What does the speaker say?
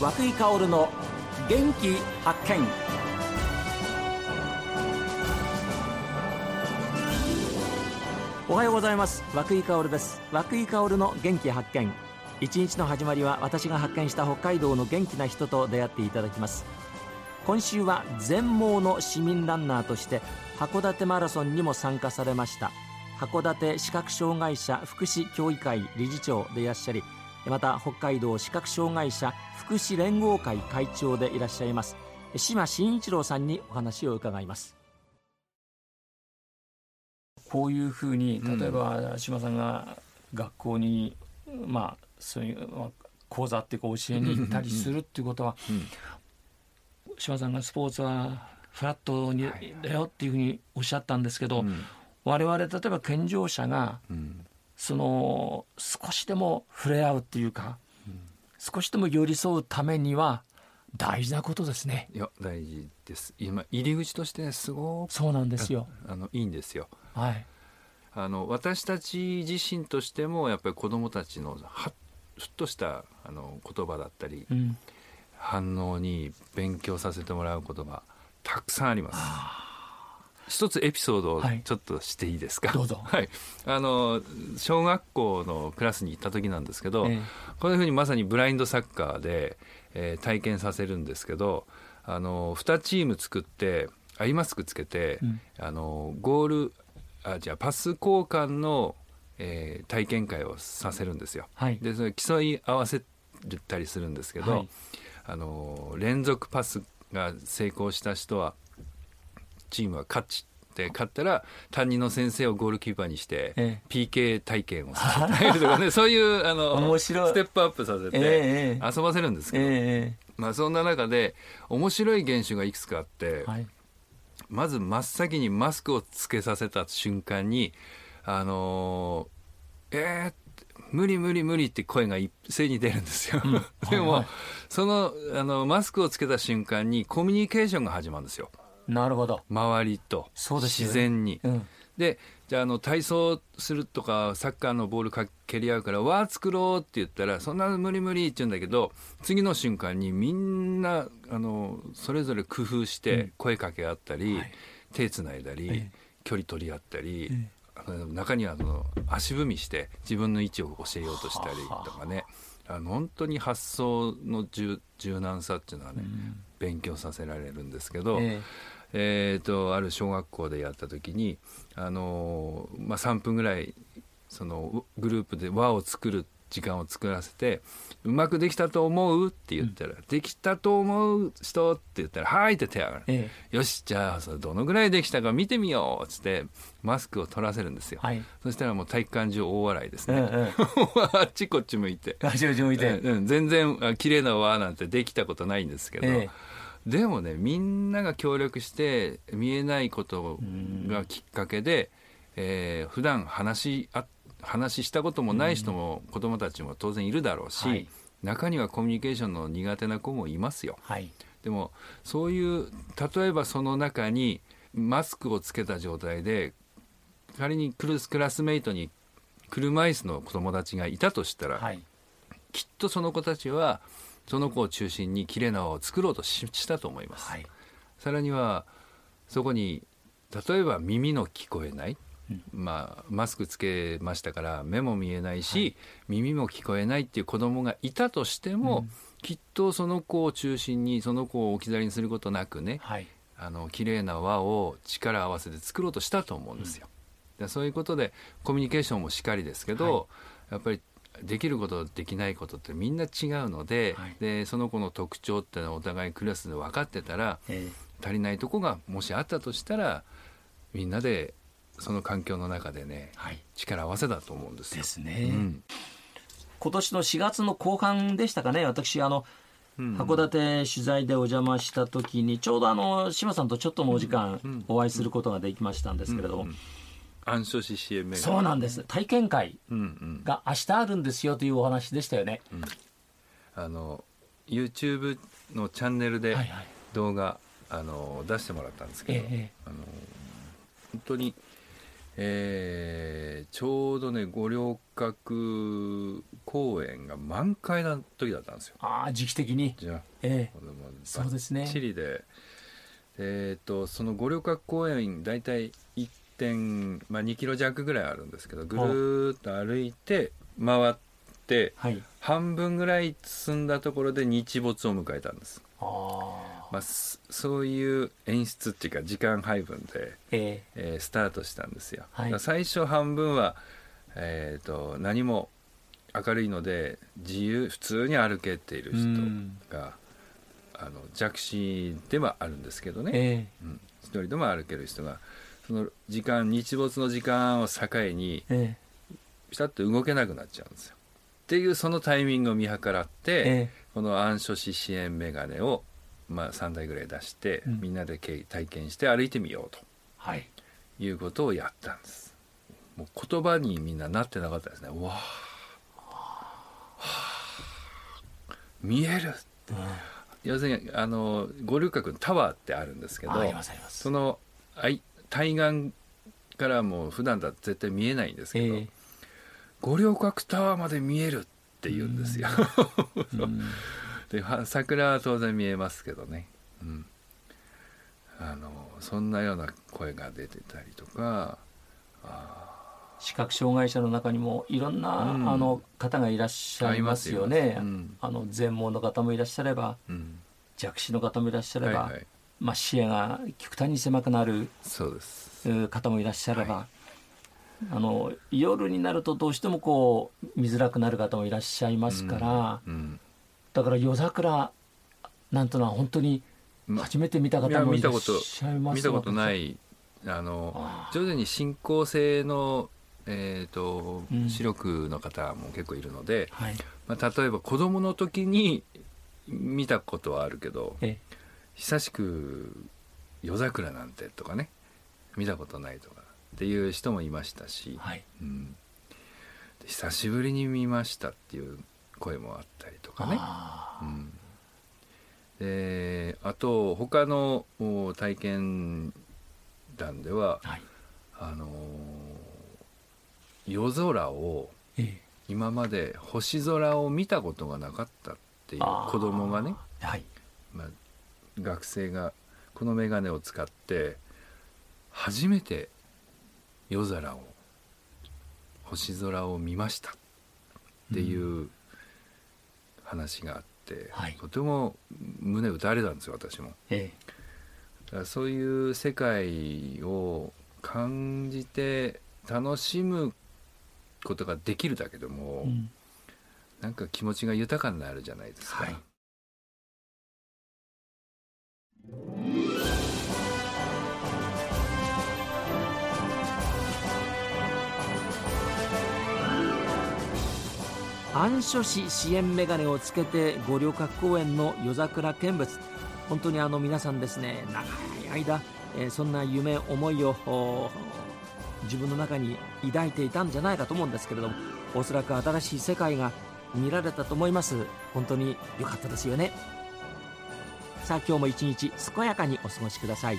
和久井薫の元気発見。おはようございます。和久井薫です。和久井薫の元気発見。一日の始まりは私が発見した北海道の元気な人と出会っていただきます。今週は全盲の市民ランナーとして函館マラソンにも参加されました。函館視覚障害者福祉協議会理事長でいらっしゃりまた北海道視覚障害者福祉連合会会長でいらっしゃいます島真一郎さんにお話を伺います。こういうふうに例えば島さんが学校に、まあそういう、まあ、講座っていうか教えに行ったりするっていうことは、島さんがスポーツはフラットにだよっていうふうにおっしゃったんですけど、我々例えば健常者が、その少しでも触れ合うっていうか、少しでも寄り添うためには大事なことですね。いや大事です。今入り口としてすごくそうなんですよ。あのいいんですよ。はい。あの私たち自身としてもやっぱり子どもたちのはふっとしたあの言葉だったり、うん、反応に勉強させてもらうことがたくさんあります。一つエピソードをちょっとしていいですか、はい、どうぞ、はい、あの小学校のクラスに行った時なんですけど、えー、こういうふうにまさにブラインドサッカーで、えー、体験させるんですけどあの2チーム作ってアイマスクつけて、うん、あのゴールあじゃあパス交換の、えー、体験会をさせるんですよ。はい、でそれ競い合わせたりするんですけど、はい、あの連続パスが成功した人はチームは勝ちって勝ったら担任の先生をゴールキーパーにして、ええ、PK 体験をさせたりとかね。そういうあのステップアップさせて遊ばせるんですけど、え、まあ、そんな中で面白い現象がいくつかあって。はい。まず真っ先にマスクをつけさせた瞬間にあのー、えー、無理無理無理って声が一斉に出るんですよ。うん、でも、はいはい、そのあのマスクをつけた瞬間にコミュニケーションが始まるんですよ。なるほど。周りと自然に。うん、でじゃああの体操するとかサッカーのボールか蹴り合うからわー作ろうって言ったらそんな無理無理って言うんだけど次の瞬間にみんなあのそれぞれ工夫して声かけ合ったり、うんはい、手つないだり、はい、距離取り合ったり、中にはあの足踏みして自分の位置を教えようとしたりとかね。あ。の本当に発想の柔軟さっていうのはね、うん、勉強させられるんですけど、えーえーと、ある小学校でやった時に、あのまあ、3分ぐらいそのグループで輪を作る時間を作らせて「うまくできたと思う?」って言ったら「うん、できたと思う人?」って言ったら「はい」って手上がる、ええ、よしじゃあそれどのぐらいできたか見てみようっつってマスクを取らせるんですよ、はい、そしたらもう体育館中大笑いですね、え、あっちこっち向いて。あっちこっち向いて、うん、全然綺麗な輪なんてできたことないんですけど、でもねみんなが協力して見えないことがきっかけで、えー、普段話あ話したこともない人も子どもたちも当然いるだろうし、はい、中にはコミュニケーションの苦手な子もいますよ。はい、でもそういう例えばその中にマスクをつけた状態で仮にクラスメイトに車椅子の子供たちがいたとしたら、はい、きっとその子たちはその子を中心に綺麗な輪を作ろうとしたと思います、はい、さらにはそこに例えば耳の聞こえない、うん、まあ、マスクつけましたから目も見えないし、はい、耳も聞こえないっていう子供がいたとしても、うん、きっとその子を中心にその子を置き去りにすることなくね、はい、あの綺麗な輪を力を合わせて作ろうとしたと思うんですよ。うん、そういうことでコミュニケーションもしっかりですけど、やっぱりできることできないことってみんな違うのではい、でその子の特徴ってのはお互いクラスで分かってたら、えー、足りないとこがもしあったとしたらみんなでその環境の中でね、はい、力合わせだと思うんですよ。ですね。うん、今年の4月の後半でしたかね私あの函館取材でお邪魔した時にちょうどあの志麻さんとちょっとのお時間お会いすることができましたんですけれども、暗所 CCMA そうなんです。体験会が明日あるんですよというお話でしたよね、うん。うん、あの YouTube のチャンネルで動画、はい。はい、あの出してもらったんですけど、ええ、あの本当にえーちょうどね五稜郭公園が満開な時だったんですよ。ああ時期的に。じゃあええ。そうですねチリで。えっ、とその五稜郭公園大体 1.、まあ、2キロ弱ぐらいあるんですけどぐるーっと歩いて回ってはい。半分ぐらい進んだところで日没を迎えたんです、ああまあ、すそういう演出っていうか時間配分で、ええ。ースタートしたんですよ、はい。最初半分は、えー、と何も明るいので自由普通に歩けているえ人が、あの弱視ではあるんですけどね、え。うん、一人でも歩ける人がその時間日没の時間を境にええ。ピタッと動けなくなっちゃうんですよ。っていうそのタイミングを見計らって、ええ。この暗所視支援メガネを、まあ、3台ぐらい出して、うん。みんなでけ体験して歩いてみようはい。ということをやったんです。もう言葉にみんななってなかったですね。うわあ。見えるうん。要するにあの五稜郭のタワーってあるんですけどありますあります。そのあい対岸からもう普段だと絶対見えないんですけど、え五稜郭タワーまで見えるって言うんですよ、では桜は当然見えますけどね、うん、あのそんなような声が出てたりとか視覚障害者の中にもいろんな、うん。あの方がいらっしゃいますよあねりますうん。あの全盲の方もいらっしゃればうん。弱視の方もいらっしゃれば、はいはい、まあ、視野が極端に狭くなるそうです。う方もいらっしゃれば、はあの夜になるとどうしてもこう見づらくなる方もいらっしゃいますから、うんだから夜桜なんてのは本当にま初めて見た方もいらっ見たことしゃいます見たことない。いあのあ徐々に進行性の、えーとうん。視力の方も結構いるので、はい。まあ、例えば子供の時に見たことはあるけどえ久しく夜桜なんてとかね見たことないとかっていう人もいましたし、はい。うん、で久しぶりに見ましたっていう声もあったりとかね。あうん、であと他のお体験談ではーはい。あのー夜空をええ。今まで星空を見たことがなかったっていう子供がね、はい。まあ、学生がこの眼鏡を使って初めて夜空を星空を見ましたっていう話があって、はい。とても胸打たれたんですよ私も。えだからそういう世界を感じて楽しむことができるだけでも、えうん。なんか気持ちが豊かになるじゃないですか。はい暗所視支援メガネをつけて五稜郭公園の夜桜見物。本当にあの皆さんですね長い間、えーそんな夢思いを自分の中に抱いていたんじゃないかと思うんですけれどもおそらく新しい世界が見られたと思います。本当に良かったですよね。さあ今日も一日健やかにお過ごしください。